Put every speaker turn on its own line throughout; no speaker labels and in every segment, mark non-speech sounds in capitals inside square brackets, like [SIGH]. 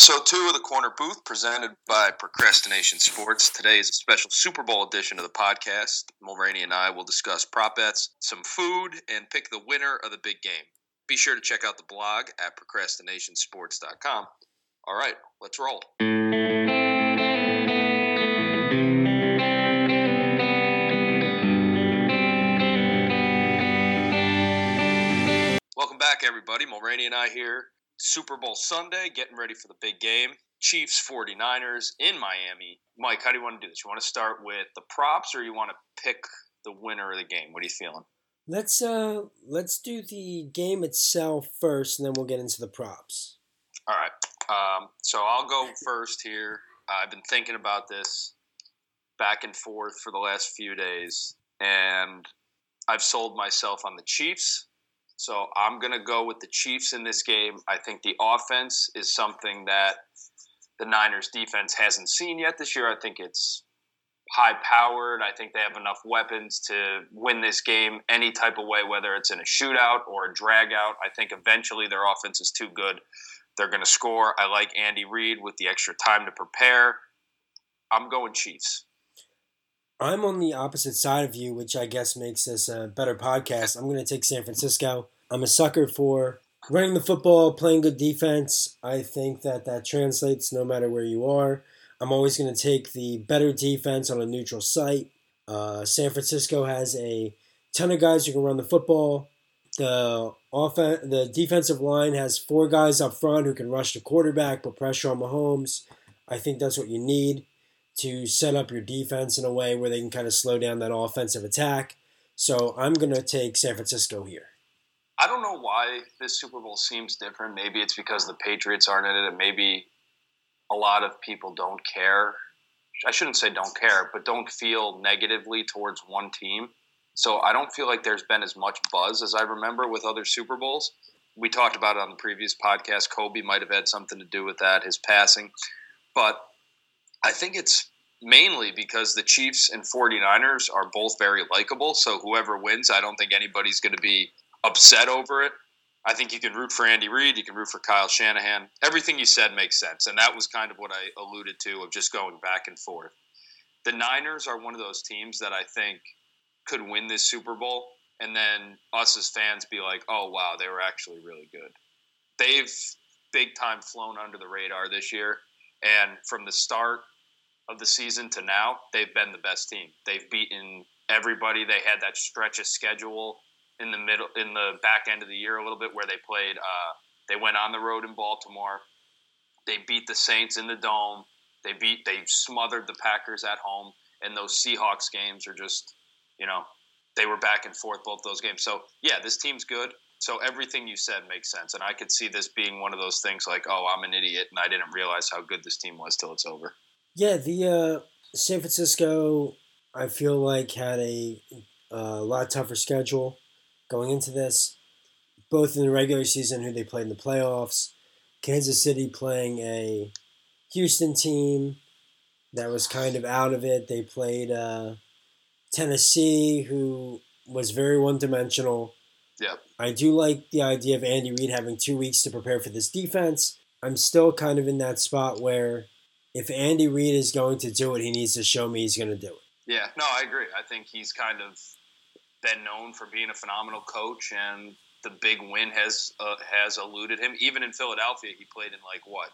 Episode two of the Corner Booth, presented by Procrastination Sports. Today is a special Super Bowl edition of the podcast. Mulraney and I will discuss prop bets, some food, and pick the winner of the big game. Be sure to check out the blog at procrastinationsports.com. All right, let's roll. Welcome back, everybody. Mulraney and I here. Super Bowl Sunday, getting ready for the big game. Chiefs 49ers in Miami. Mike, how do you want to do this? You want to start with the props or you want to pick the winner of the game? What are you feeling?
Let's uh let's do the game itself first and then we'll get into the props.
All right. Um, so I'll go first here. I've been thinking about this back and forth for the last few days, and I've sold myself on the Chiefs. So I'm going to go with the Chiefs in this game. I think the offense is something that the Niners defense hasn't seen yet this year. I think it's high powered. I think they have enough weapons to win this game any type of way, whether it's in a shootout or a drag out. I think eventually their offense is too good. They're going to score. I like Andy Reid with the extra time to prepare. I'm going Chiefs.
I'm on the opposite side of you, which I guess makes this a better podcast. I'm going to take San Francisco. I'm a sucker for running the football, playing good defense. I think that that translates no matter where you are. I'm always going to take the better defense on a neutral site. Uh, San Francisco has a ton of guys who can run the football. The offense, the defensive line has four guys up front who can rush the quarterback, put pressure on Mahomes. I think that's what you need to set up your defense in a way where they can kind of slow down that offensive attack. So I'm going to take San Francisco here.
I don't know why this Super Bowl seems different. Maybe it's because the Patriots aren't in it, and maybe a lot of people don't care. I shouldn't say don't care, but don't feel negatively towards one team. So I don't feel like there's been as much buzz as I remember with other Super Bowls. We talked about it on the previous podcast. Kobe might have had something to do with that, his passing. But I think it's mainly because the Chiefs and 49ers are both very likable. So whoever wins, I don't think anybody's going to be upset over it. I think you can root for Andy Reid, you can root for Kyle Shanahan. Everything you said makes sense. And that was kind of what I alluded to of just going back and forth. The Niners are one of those teams that I think could win this Super Bowl and then us as fans be like, oh, wow, they were actually really good. They've big time flown under the radar this year. And from the start of the season to now, they've been the best team. They've beaten everybody. They had that stretch of schedule in the middle, in the back end of the year a little bit, where they played. Uh, they went on the road in Baltimore. They beat the Saints in the dome. They beat. They smothered the Packers at home. And those Seahawks games are just, you know, they were back and forth both those games. So yeah, this team's good. So everything you said makes sense, and I could see this being one of those things like, oh, I'm an idiot, and I didn't realize how good this team was till it's over.
Yeah, the uh, San Francisco, I feel like had a uh, lot tougher schedule going into this, both in the regular season, who they played in the playoffs. Kansas City playing a Houston team that was kind of out of it. They played uh, Tennessee, who was very one dimensional.
Yep.
I do like the idea of Andy Reid having two weeks to prepare for this defense. I'm still kind of in that spot where if Andy Reid is going to do it, he needs to show me he's going to do it.
Yeah, no, I agree. I think he's kind of been known for being a phenomenal coach, and the big win has uh, has eluded him. Even in Philadelphia, he played in like what,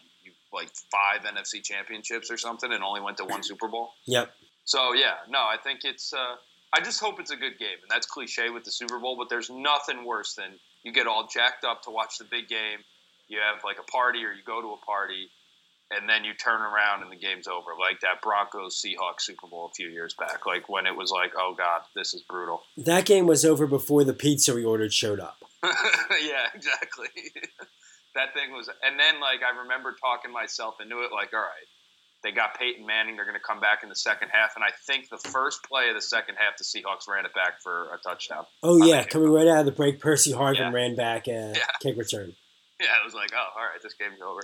like five NFC championships or something, and only went to one Super Bowl. [CLEARS THROAT]
Yep.
So yeah, no, I think it's. Uh, I just hope it's a good game, and that's cliche with the Super Bowl, but there's nothing worse than you get all jacked up to watch the big game. You have like a party, or you go to a party, and then you turn around and the game's over, like that Broncos Seahawks Super Bowl a few years back, like when it was like, oh god, this is brutal. [LAUGHS]
That game was over before the pizza we ordered showed up.
yeah, exactly. [LAUGHS] that thing was, and then like I remember talking myself into it, like, all right, they got Peyton Manning, they're going to come back in the second half, and I think the first play of the second half, the Seahawks ran it back for a touchdown.
Oh yeah, coming right out of the break, Percy Harvin yeah. ran back a yeah. kick return. [LAUGHS]
Yeah, it was like, oh, all right, this game's over.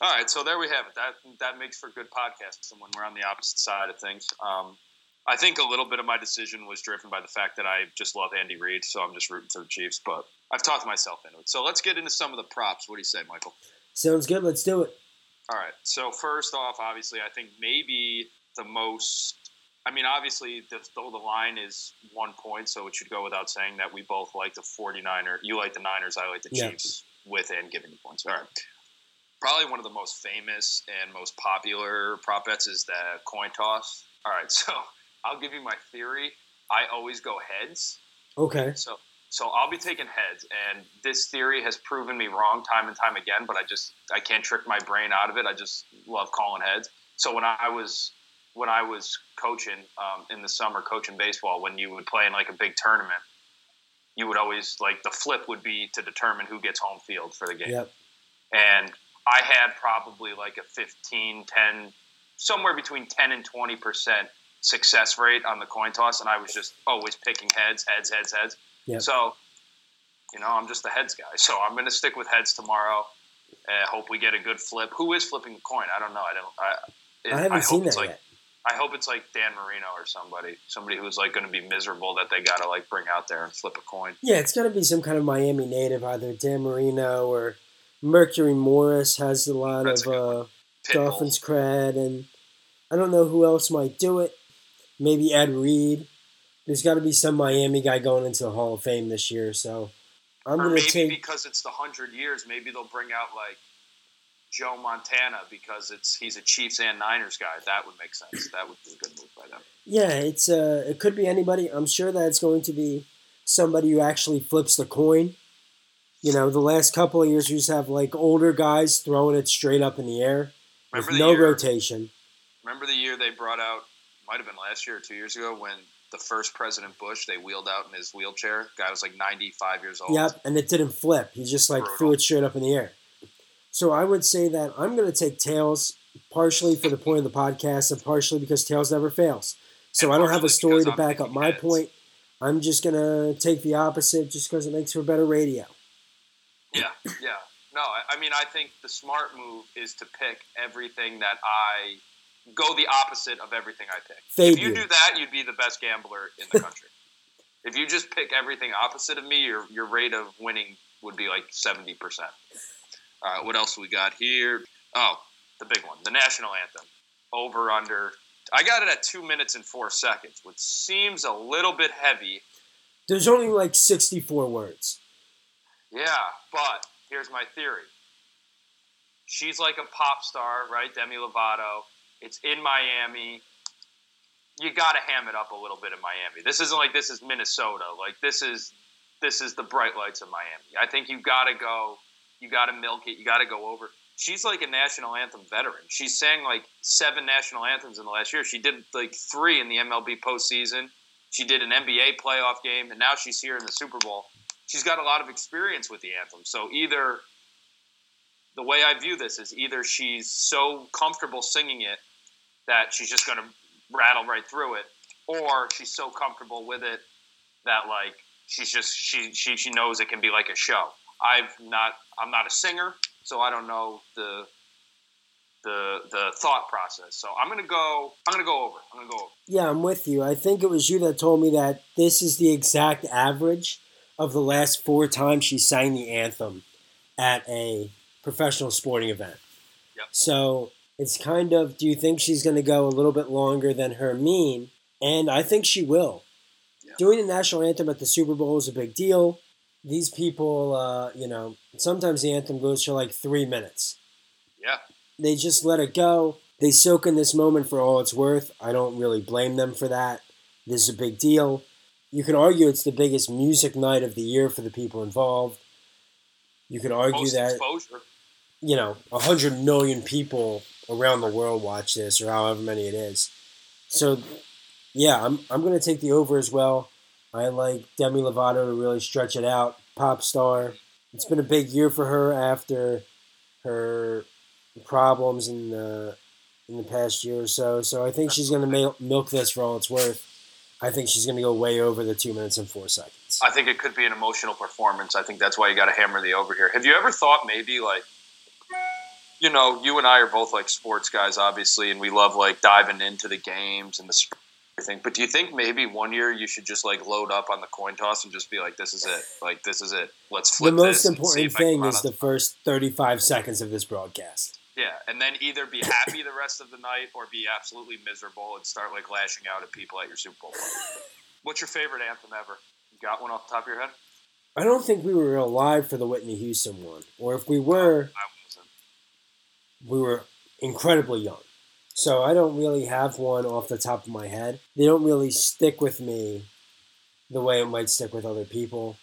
All right, so there we have it. That that makes for good podcasting when we're on the opposite side of things. Um, I think a little bit of my decision was driven by the fact that I just love Andy Reid, so I'm just rooting for the Chiefs. But I've talked myself into it. So let's get into some of the props. What do you say, Michael?
Sounds good. Let's do it.
All right. So first off, obviously, I think maybe the most. I mean, obviously, the, though the line is one point, so it should go without saying that we both like the 49er. You like the Niners, I like the
Yeah.
Chiefs, with and giving the points. All right. Probably one of the most famous and most popular prop bets is the coin toss. All right, [LAUGHS] so I'll give you my theory. I always go heads.
Okay.
So so I'll be taking heads, and this theory has proven me wrong time and time again. But I just I can't trick my brain out of it. I just love calling heads. So when I was when I was coaching um, in the summer, coaching baseball, when you would play in like a big tournament, you would always like the flip would be to determine who gets home field for the game.
Yep.
And I had probably like a 15, 10, somewhere between 10 and 20 percent success rate on the coin toss, and I was just always picking heads, heads, heads, heads.
Yep.
So, you know, I'm just a heads guy. So I'm going to stick with heads tomorrow. Uh, hope we get a good flip. Who is flipping the coin? I don't know. I don't. I,
I haven't
hope
seen
it's
that
like,
yet.
I hope it's like Dan Marino or somebody, somebody who's like going to be miserable that they got to like bring out there and flip a coin.
Yeah, it's got to be some kind of Miami native, either Dan Marino or Mercury Morris has a lot
That's
of uh, Dolphins cred, and I don't know who else might do it. Maybe Ed Reed. There's got to be some Miami guy going into the Hall of Fame this year, so I'm going to take.
because it's the hundred years, maybe they'll bring out like Joe Montana because it's he's a Chiefs and Niners guy. That would make sense. That would be a good move by them.
Yeah, it's uh, it could be anybody. I'm sure that it's going to be somebody who actually flips the coin. You know, the last couple of years we just have like older guys throwing it straight up in the air with
the
no
year?
rotation.
Remember the year they brought out? Might have been last year or two years ago when the first President Bush they wheeled out in his wheelchair. Guy was like 95 years old.
Yep, and it didn't flip. He just like
Brutal.
threw it straight up in the air. So I would say that I'm going to take tails partially for the point of the podcast and partially because tails never fails. So
And
I don't have a story to
I'm
back up my
heads.
point. I'm just going to take the opposite just because it makes for better radio.
Yeah, yeah. No, I, I mean, I think the smart move is to pick everything that I go the opposite of everything I pick.
Fade
if you
you.
do that, you'd be the best gambler in the country. [LAUGHS] if you just pick everything opposite of me, your your rate of winning would be like seventy percent. All right, what else we got here? Oh, the big one, the national anthem. Over under. I got it at two minutes and four seconds, which seems a little bit heavy.
There's only like 64 words.
Yeah, but here's my theory. She's like a pop star, right? Demi Lovato. It's in Miami. You got to ham it up a little bit in Miami. This isn't like this is Minnesota. Like this is this is the bright lights of Miami. I think you got to go. You got to milk it. You got to go over. She's like a national anthem veteran. She sang like seven national anthems in the last year. She did like three in the MLB postseason. She did an NBA playoff game, and now she's here in the Super Bowl she's got a lot of experience with the anthem. So either the way I view this is either she's so comfortable singing it that she's just going to rattle right through it, or she's so comfortable with it that like she's just she she she knows it can be like a show. I've not I'm not a singer, so I don't know the the the thought process. So I'm gonna go I'm gonna go over. I'm gonna go over.
Yeah, I'm with you. I think it was you that told me that this is the exact average of the last four times she sang the anthem at a professional sporting event.
Yep.
So it's kind of do you think she's going to go a little bit longer than her mean? And I think she will.
Yeah.
Doing the national anthem at the Super Bowl is a big deal. These people, uh, you know, sometimes the anthem goes for like three minutes.
Yeah.
They just let it go. They soak in this moment for all it's worth. I don't really blame them for that. This is a big deal. You can argue it's the biggest music night of the year for the people involved. You could argue
Most
that
exposure.
you know, a hundred million people around the world watch this, or however many it is. So, yeah, I'm I'm gonna take the over as well. I like Demi Lovato to really stretch it out. Pop star. It's been a big year for her after her problems in the in the past year or so. So I think she's gonna milk this for all it's worth. I think she's gonna go way over the two minutes and four seconds.
I think it could be an emotional performance. I think that's why you got to hammer the over here. Have you ever thought maybe like, you know, you and I are both like sports guys, obviously, and we love like diving into the games and the everything. But do you think maybe one year you should just like load up on the coin toss and just be like, "This is it. Like this is it. Let's flip.
The most
this."
important
if I can
thing is the first 35 seconds of this broadcast.
Yeah, and then either be happy the rest of the night or be absolutely miserable and start like lashing out at people at your Super Bowl party. What's your favorite anthem ever? You got one off the top of your head?
I don't think we were alive for the Whitney Houston one, or if we were,
I wasn't.
we were incredibly young. So I don't really have one off the top of my head. They don't really stick with me the way it might stick with other people.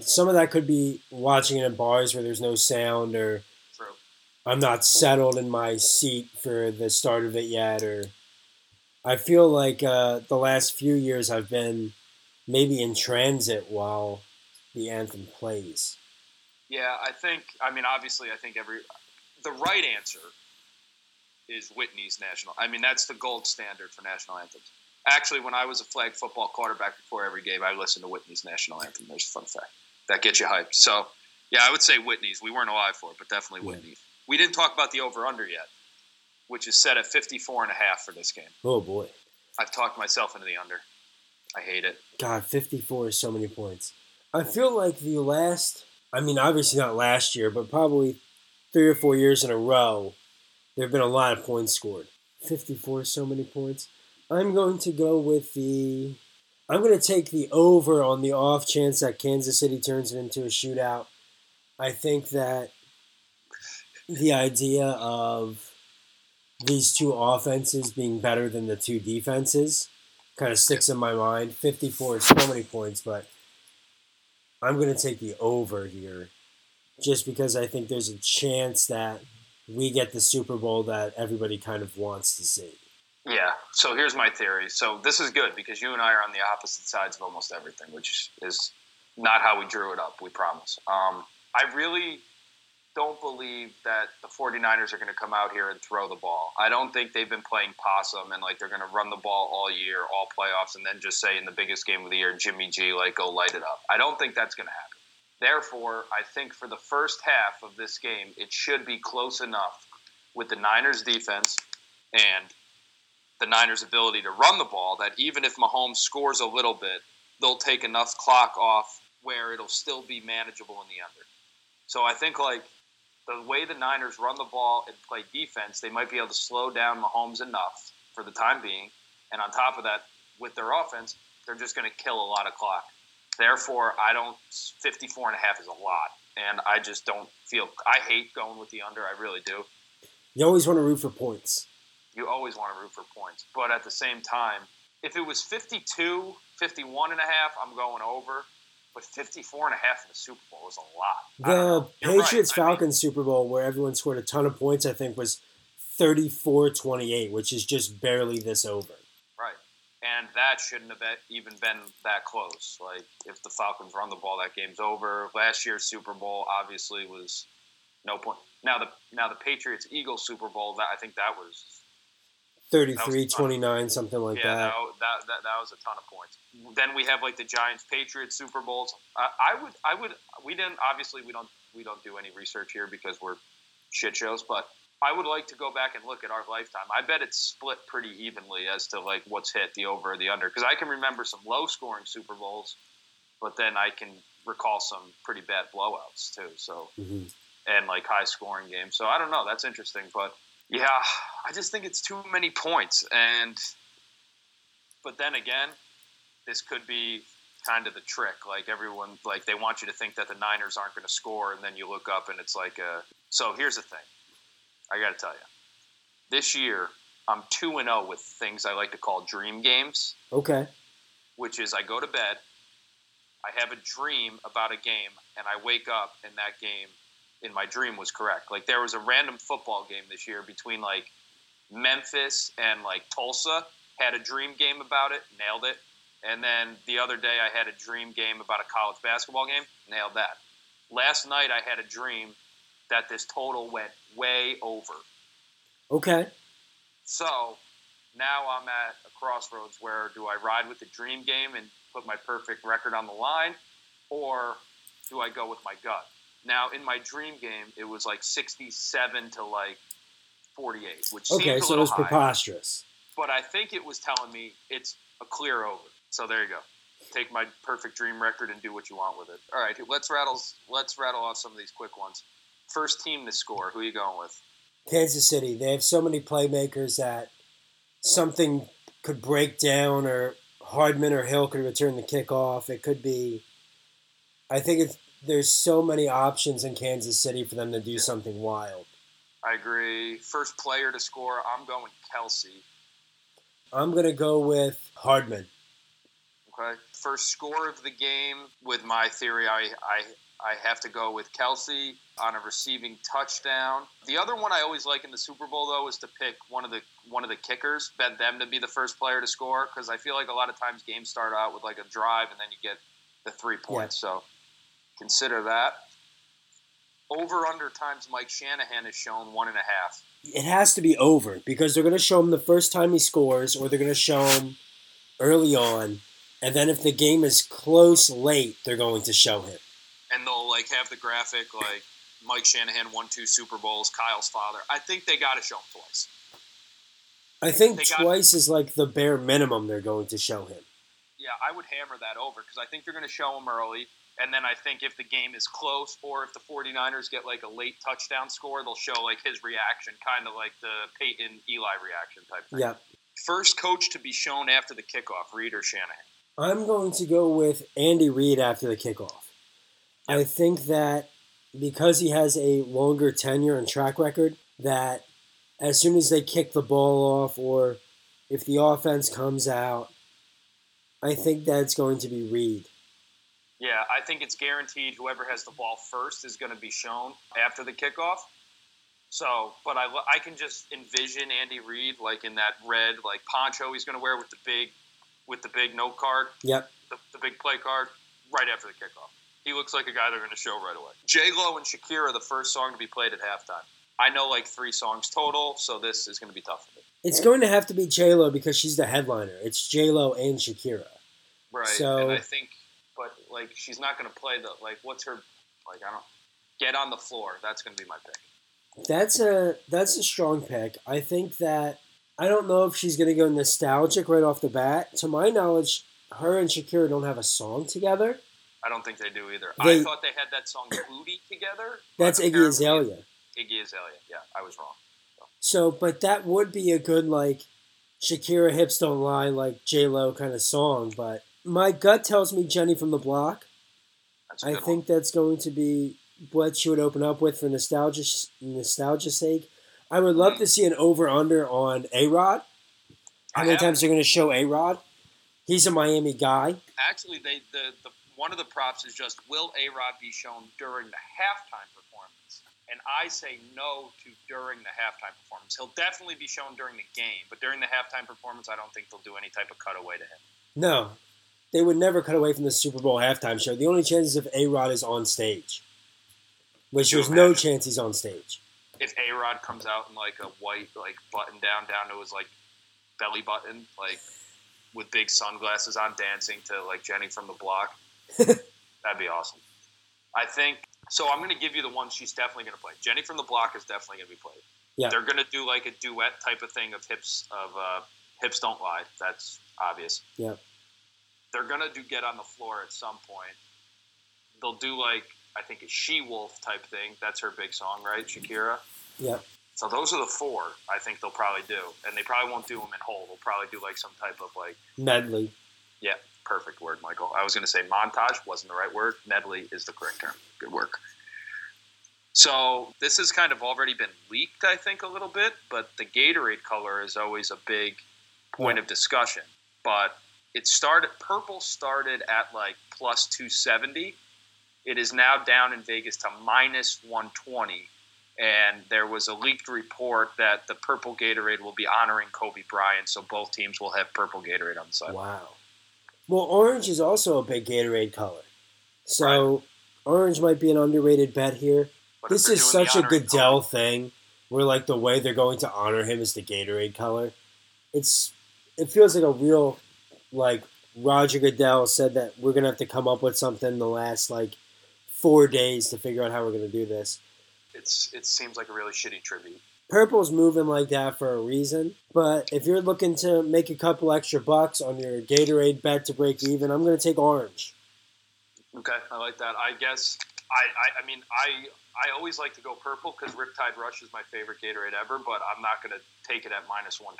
Some of that could be watching it in bars where there's no sound, or. I'm not settled in my seat for the start of it yet, or I feel like uh, the last few years I've been maybe in transit while the anthem plays.
Yeah, I think. I mean, obviously, I think every the right answer is Whitney's national. I mean, that's the gold standard for national anthems. Actually, when I was a flag football quarterback before every game, I listened to Whitney's national anthem. There's a fun fact that gets you hyped. So, yeah, I would say Whitney's. We weren't alive for it, but definitely
Yeah.
We didn't talk about the over under yet, which is set at 54 and a half for this game.
Oh boy.
I've talked myself into the under. I hate it.
God, 54 is so many points. I feel like the last, I mean, obviously not last year, but probably three or four years in a row, there have been a lot of points scored. 54 is so many points. I'm going to go with the. I'm going to take the over on the off chance that Kansas City turns it into a shootout. I think that the idea of these two offenses being better than the two defenses kind of sticks in my mind. 54 is so many points, but I'm going to take the over here just because I think there's a chance that we get the Super Bowl that everybody kind of wants to see.
Yeah. So here's my theory. So this is good because you and I are on the opposite sides of almost everything, which is not how we drew it up. We promise. Um, I really don't believe that the 49ers are going to come out here and throw the ball. I don't think they've been playing possum and like they're going to run the ball all year, all playoffs, and then just say in the biggest game of the year, Jimmy G, like go light it up. I don't think that's going to happen. Therefore, I think for the first half of this game, it should be close enough with the Niners defense and the Niners' ability to run the ball that even if Mahomes scores a little bit, they'll take enough clock off where it'll still be manageable in the under. So I think like the way the Niners run the ball and play defense, they might be able to slow down Mahomes enough for the time being. And on top of that, with their offense, they're just going to kill a lot of clock. Therefore, I don't 54 and a half is a lot. And I just don't feel I hate going with the under. I really do.
You always want to root for points.
you always want to root for points. But at the same time, if it was 52, 51 and a half, I'm going over. But 54 and a half in the Super Bowl was a lot.
The.
You're right.
Patriots
I mean,
Falcons Super Bowl, where everyone scored a ton of points, I think was 34 28, which is just barely this over.
right. And that shouldn't have even been that close. Like, if the Falcons run the ball, that game's over. Last year's Super Bowl obviously was no point. Now the now the Patriots Eagles Super Bowl, that I think that was
33 29, something like
yeah,
that.
that, that, that that was a ton of points. Then we have like the Giants Patriots Super Bowls. I, I would I would we didn't obviously we don't we don't do any research here because we're shit shows, but I would like to go back and look at our lifetime. I bet it's split pretty evenly as to like what's hit the over or the under because I can remember some low scoring Super Bowls, but then I can recall some pretty bad blowouts too. So
Mhm.
and like high scoring games. So I don't know. That's interesting, but yeah, I just think it's too many points. And but then again, this could be kind of the trick. Like everyone, like they want you to think that the Niners aren't going to score, and then you look up and it's like a. So here's the thing. I got to tell you, this year I'm two and zero with things I like to call dream games
Okay.
which is I go to bed, I have a dream about a game, and I wake up, and that game in my dream was correct. Like there was a random football game this year between like Memphis and like Tulsa. Had a dream game about it, nailed it. And then the other day I had a dream game about a college basketball game, nailed that. Last night I had a dream that this total went way over.
Okay.
So now I'm at a crossroads where do I ride with the dream game and put my perfect record on the line, or do I go with my gut? Now in my dream game, it was like 67 to like 48, which
Okay,
seems a
so it was
high,
preposterous.
but I think it was telling me it's a clear over. So there you go. Take my perfect dream record and do what you want with it. All right, let's rattle let's rattle off some of these quick ones. First team to score. Who are you going with?
Kansas City. They have so many playmakers that something could break down, or Hardman or Hill could return the kickoff. It could be. I think it's there's so many options in Kansas City for them to do something wild.
I agree. First player to score, I'm going Kelce.
I'm gonna go with Hardman.
Okay. First score of the game with my theory, I, I I have to go with Kelce on a receiving touchdown. The other one I always like in the Super Bowl though is to pick one of the one of the kickers, bet them to be the first player to score because I feel like a lot of times games start out with like a drive and then you get the three points. Yeah. So consider that. Over under times Mike Shanahan has shown one and a half.
It has to be over because they're going to show him the first time he scores, or they're going to show him early on, and then if the game is close late, they're going to show him
and they'll like have the graphic like Mike Shanahan won two Super Bowls, Kyle's father. I think they got to show him twice.
I think twice is like the bare minimum they're going to show him.
Yeah, I would hammer that over because I think they're going to show him early. And then I think if the game is close or if the 49ers get like a late touchdown score, they'll show like his reaction, kind of like the Peyton Eli reaction type thing.
Yeah.
First coach to be shown after the kickoff, Reid or Shanahan?
I'm going to go with Andy Reid after the kickoff. I think that because he has a longer tenure and track record, that as soon as they kick the ball off or if the offense comes out, I think that's going to be Reid.
Yeah, I think it's guaranteed whoever has the ball first is going to be shown after the kickoff. So, but I, I can just envision Andy Reid like in that red like poncho he's going to wear with the big with the big note card.
Yep.
The, the big play card right after the kickoff. He looks like a guy they're going to show right away. J Lo and Shakira, the first song to be played at halftime. I know like three songs total, so this is going to be tough for me.
It's going to have to be J Lo because she's the headliner. It's J Lo and Shakira.
Right. So, and I think, like she's not going to play the like. What's her like? I don't get on the floor. That's going to be my pick.
That's a that's a strong pick. I think that I don't know if she's going to go nostalgic right off the bat. To my knowledge, her and Shakira don't have a song together.
I don't think they do either. They, I thought they had that song "Booty" together.
That's Iggy Azalea.
Iggy Azalea. Yeah, I was wrong.
So. so, but that would be a good like Shakira "Hips Don't Lie" like J Lo kind of song. But my gut tells me Jenny from the Block. I think one. that's going to be what she would open up with for nostalgia nostalgia sake. I would love mm-hmm. to see an over under on A Rod. How many times they're going to show A Rod? He's a Miami guy.
Actually, they the, the one of the props is just will A Rod be shown during the halftime performance? And I say no to during the halftime performance. He'll definitely be shown during the game, but during the halftime performance, I don't think they'll do any type of cutaway to him.
No, they would never cut away from the Super Bowl halftime show. The only chance is if A Rod is on stage, which there's no chance he's on stage.
If A Rod comes out in like a white, like button down down to his like belly button, like with big sunglasses on, dancing to like Jenny from the Block. [LAUGHS] That'd be awesome. I think so. I'm going to give you the one she's definitely going to play. Jenny from the Block is definitely going to be played.
Yeah.
They're going to do like a duet type of thing of hips of uh, hips don't lie. That's obvious.
Yeah.
They're going to do get on the floor at some point. They'll do like I think a she wolf type thing. That's her big song, right? Shakira.
Yeah.
So those are the four I think they'll probably do, and they probably won't do them in whole. They'll probably do like some type of like
medley.
Yeah, perfect word, Michael. I was going to say montage, wasn't the right word. Medley is the correct term. Good work. So this has kind of already been leaked, I think, a little bit, but the Gatorade color is always a big point yeah. of discussion. But it started, purple started at like plus 270. It is now down in Vegas to minus 120. And there was a leaked report that the purple Gatorade will be honoring Kobe Bryant, so both teams will have purple Gatorade on the side.
Wow. Well, orange is also a big Gatorade color. So right. orange might be an underrated bet here. But this is such a Goodell thing where like the way they're going to honor him is the Gatorade color. It's it feels like a real like Roger Goodell said that we're gonna have to come up with something in the last like four days to figure out how we're gonna do this.
It's it seems like a really shitty tribute.
Purple's moving like that for a reason. But if you're looking to make a couple extra bucks on your Gatorade bet to break even, I'm to take orange.
Okay, I like that. I guess I, I, I mean I I always like to go purple because Riptide Rush is my favorite Gatorade ever, but I'm not to take it at minus one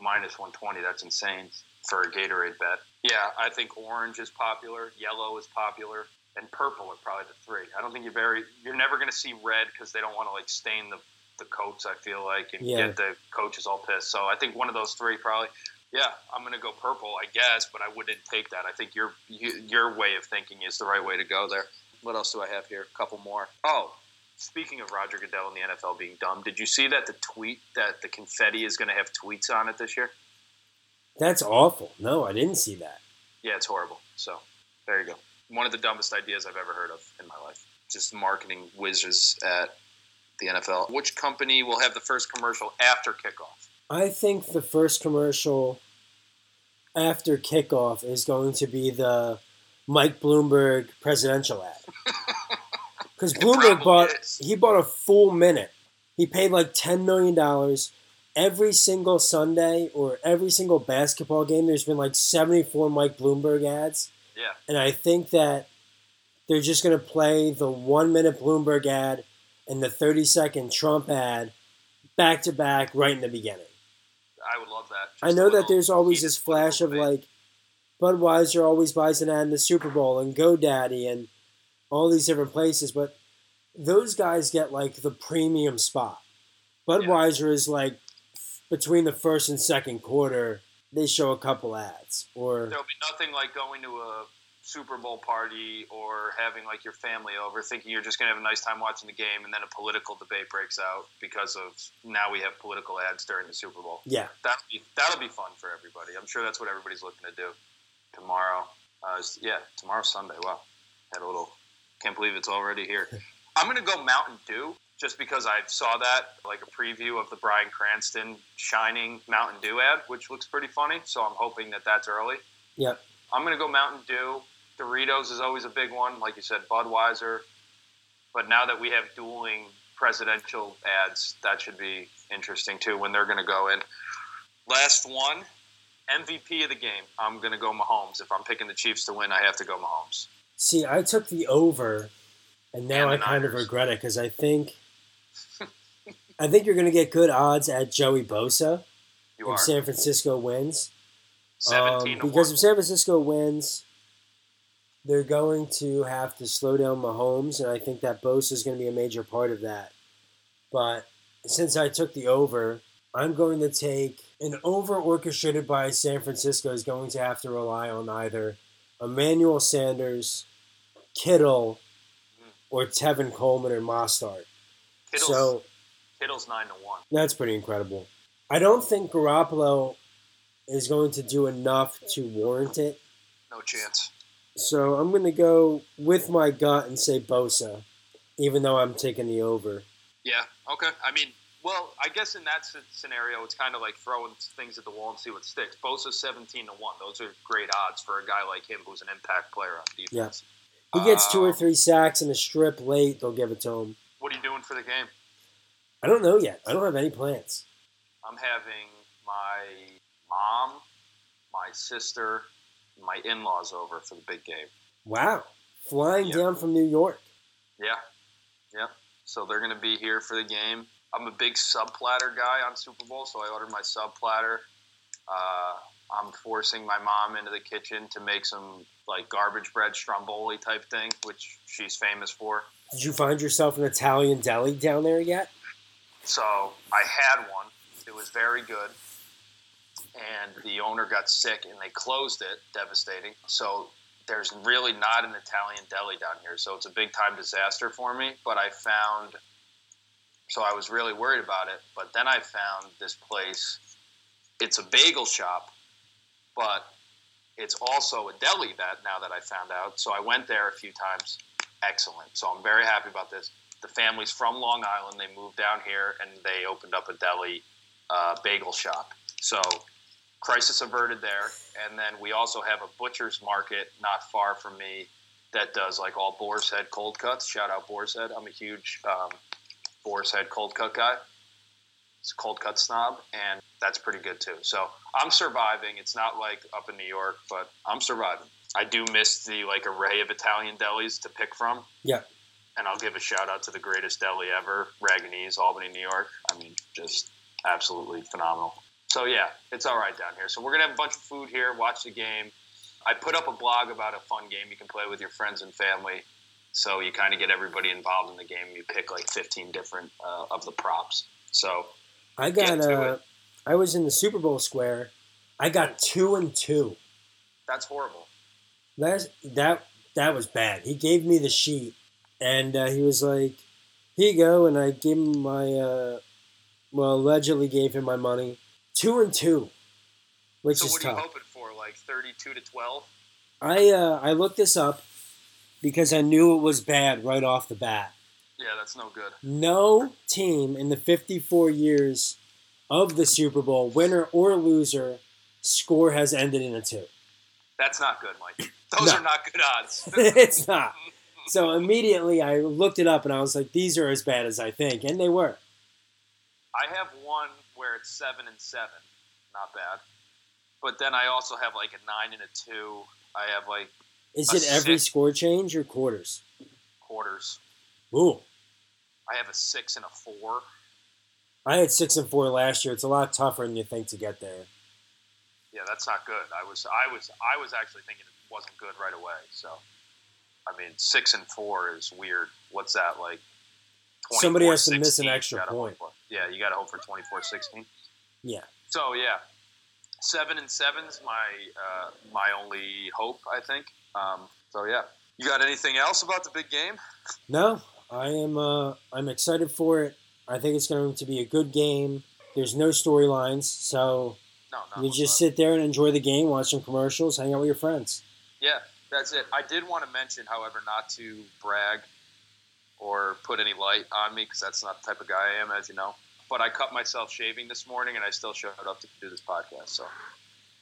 minus one twenty. That's insane for a Gatorade bet. Yeah, I think orange is popular, yellow is popular, and purple are probably the three. I don't think you're very you're never going to see red because they don't want to like stain the the coats. I feel like and
Yeah.
get the coaches all pissed. So I think one of those three probably. Yeah, I'm going to go purple, I guess, but I wouldn't take that. I think your your way of thinking is the right way to go there. What else do I have here? A couple more. Oh, speaking of Roger Goodell and the NFL being dumb, did you see that the tweet that the confetti is going to have tweets on it this year?
That's awful. No, I didn't see that.
Yeah, it's horrible. So there you go. One of the dumbest ideas I've ever heard of in my life. Just marketing whizzes at the NFL. Which company will have the first commercial after kickoff?
I think the first commercial after kickoff is going to be the Mike Bloomberg presidential ad. [LAUGHS] Because Bloomberg bought
is.
he bought a full minute. He paid like ten million dollars. Every single Sunday or every single basketball game, there's been like seventy four Mike Bloomberg ads.
Yeah.
And I think that they're just gonna play the one minute Bloomberg ad and the thirty second Trump ad back to back right in the beginning.
I would love that.
I
Just a
know that there's always this flash of like Budweiser always buys an ad in the Super Bowl and GoDaddy and all these different places, but those guys get like the premium spot. Budweiser is like between the first and second quarter, they show a couple ads or
There'll be nothing like going to a Super Bowl party or having like your family over, thinking you're just gonna have a nice time watching the game, and then a political debate breaks out because of now we have political ads during the Super Bowl.
yeah.
That'll be that'll be fun for everybody. I'm sure that's what everybody's looking to do tomorrow. Uh, yeah, tomorrow's Sunday. Wow, had a little. Can't believe it's already here. [LAUGHS] I'm gonna go Mountain Dew just because I saw that like a preview of the Bryan Cranston Shining Mountain Dew ad, which looks pretty funny. So I'm hoping that that's early.
Yep.
I'm gonna go Mountain Dew. Doritos is always a big one, like you said, Budweiser. But now that we have dueling presidential ads, that should be interesting too when they're gonna go in. Last one, MVP of the game. I'm gonna go Mahomes. If I'm picking the Chiefs to win, I have to go Mahomes.
See, I took the over and now
And
I kind of regret it because I think I think you're gonna get good odds at Joey Bosa
You
if
are
San Francisco wins. Um, because if San Francisco wins, they're going to have to slow down Mahomes, and I think that Bosa is going to be a major part of that. But since I took the over, I'm going to take an over orchestrated by San Francisco is going to have to rely on either Emmanuel Sanders, Kittle, or Tevin Coleman or Mostert.
Kittle's,
So
Kittle's nine to one.
that's pretty incredible. I don't think Garoppolo is going to do enough to warrant it.
No chance.
So I'm going to go with my gut and say Bosa, even though I'm taking the over.
Yeah. Okay. I mean, well, I guess in that scenario, it's kind of like throwing things at the wall and see what sticks. Bosa's seventeen to one. Those are great odds for a guy like him who's an impact player on defense.
He gets two or
Um,
three sacks and a strip late, they'll give it to him.
What are you doing for the game?
I don't know yet. I don't have any plans.
I'm having my mom, my sister, my in-laws over for the big game.
Wow. Flying
Yeah.
down from New York.
Yeah. Yeah. So they're going to be here for the game. I'm a big sub platter guy on Super Bowl, so I ordered my sub platter. Uh, I'm forcing my mom into the kitchen to make some like garbage bread stromboli type thing, which she's famous for.
Did you find yourself an Italian deli down there yet?
So I had one. It was very good. And the owner got sick and they closed it, devastating. So there's really not an Italian deli down here. So it's a big time disaster for me. But I found, so I was really worried about it. But then I found this place. It's a bagel shop, but it's also a deli that now that I found out. So I went there a few times. Excellent. So I'm very happy about this the family's from Long Island. They moved down here and they opened up a deli uh, bagel shop. So crisis averted there. And then we also have a butcher's market not far from me that does like all boar's head cold cuts. Shout out boar's head. I'm a huge um, boar's head cold cut guy. It's a cold cut snob, and that's pretty good too. So I'm surviving. It's not like up in New York, but I'm surviving. I do miss the like array of Italian delis to pick from.
Yeah.
and I'll give a shout out to the greatest deli ever, Ragonese, Albany, New York. I mean, just absolutely phenomenal. So yeah, it's all right down here. So we're gonna have a bunch of food here. Watch the game. I put up a blog about a fun game you can play with your friends and family. So you kind of get everybody involved in the game. You pick like 15 different uh, of the props. So
I got uh, I was in the Super Bowl square. I got two and two.
That's horrible.
That's that that was bad. He gave me the sheet, and uh, he was like, "Here you go," and I gave him my uh, well, allegedly gave him my money. Two and two, which
so
is
what
tough.
are you hoping for? Like 32 to 12?
I uh, I looked this up because I knew it was bad right off the bat.
Yeah, that's no good.
No team in the 54 years of the Super Bowl, winner or loser, score has ended in a two.
That's not good, Mike. Those
No.
are not good odds. [LAUGHS] [LAUGHS]
it's not. So immediately I looked it up and I was like, these are as bad as I think, and they were.
I have one where it's seven and seven, not bad. But then I also have like a nine and a two. I have like
Is it every
six.
score change or quarters?
quarters.
Ooh,
I have a six and a four.
I had six and four last year. It's a lot tougher than you think to get there.
Yeah, that's not good. I was I was I was actually thinking wasn't good right away. So I mean, six and four is weird. What's that like?
Somebody has to miss an extra point.
for. Yeah, you got to hope for 24-16.
Yeah.
So yeah, seven and seven's my uh, my only hope. I think. Um, so yeah, you got anything else about the big game?
No, I am. Uh, I'm excited for it. I think it's going to be a good game. There's no storylines, so
No, no.
you just sit there and enjoy the game, watch some commercials, hang out with your friends.
Yeah, that's it. I did want to mention, however, not to brag or put any light on me because that's not the type of guy I am, as you know. But I cut myself shaving this morning, and I still showed up to do this podcast. So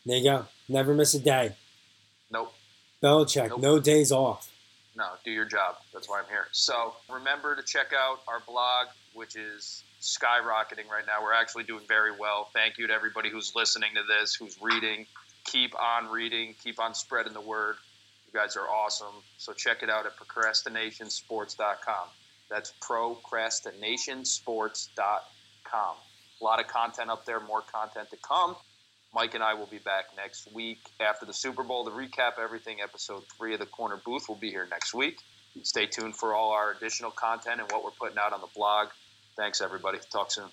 There you go. Never miss a day.
nope.
Belichick,
Nope.
no days off.
No, do your job. That's why I'm here. So remember to check out our blog, which is skyrocketing right now. We're actually doing very well. Thank you to everybody who's listening to this, who's reading. Keep on reading. Keep on spreading the word. You guys are awesome. So check it out at procrastinationsports.com. That's procrastinationsports.com. A lot of content up there, more content to come. Mike and I will be back next week after the Super Bowl to recap everything. Episode three of the Corner Booth will be here next week. Stay tuned for all our additional content and what we're putting out on the blog. Thanks, everybody. Talk soon.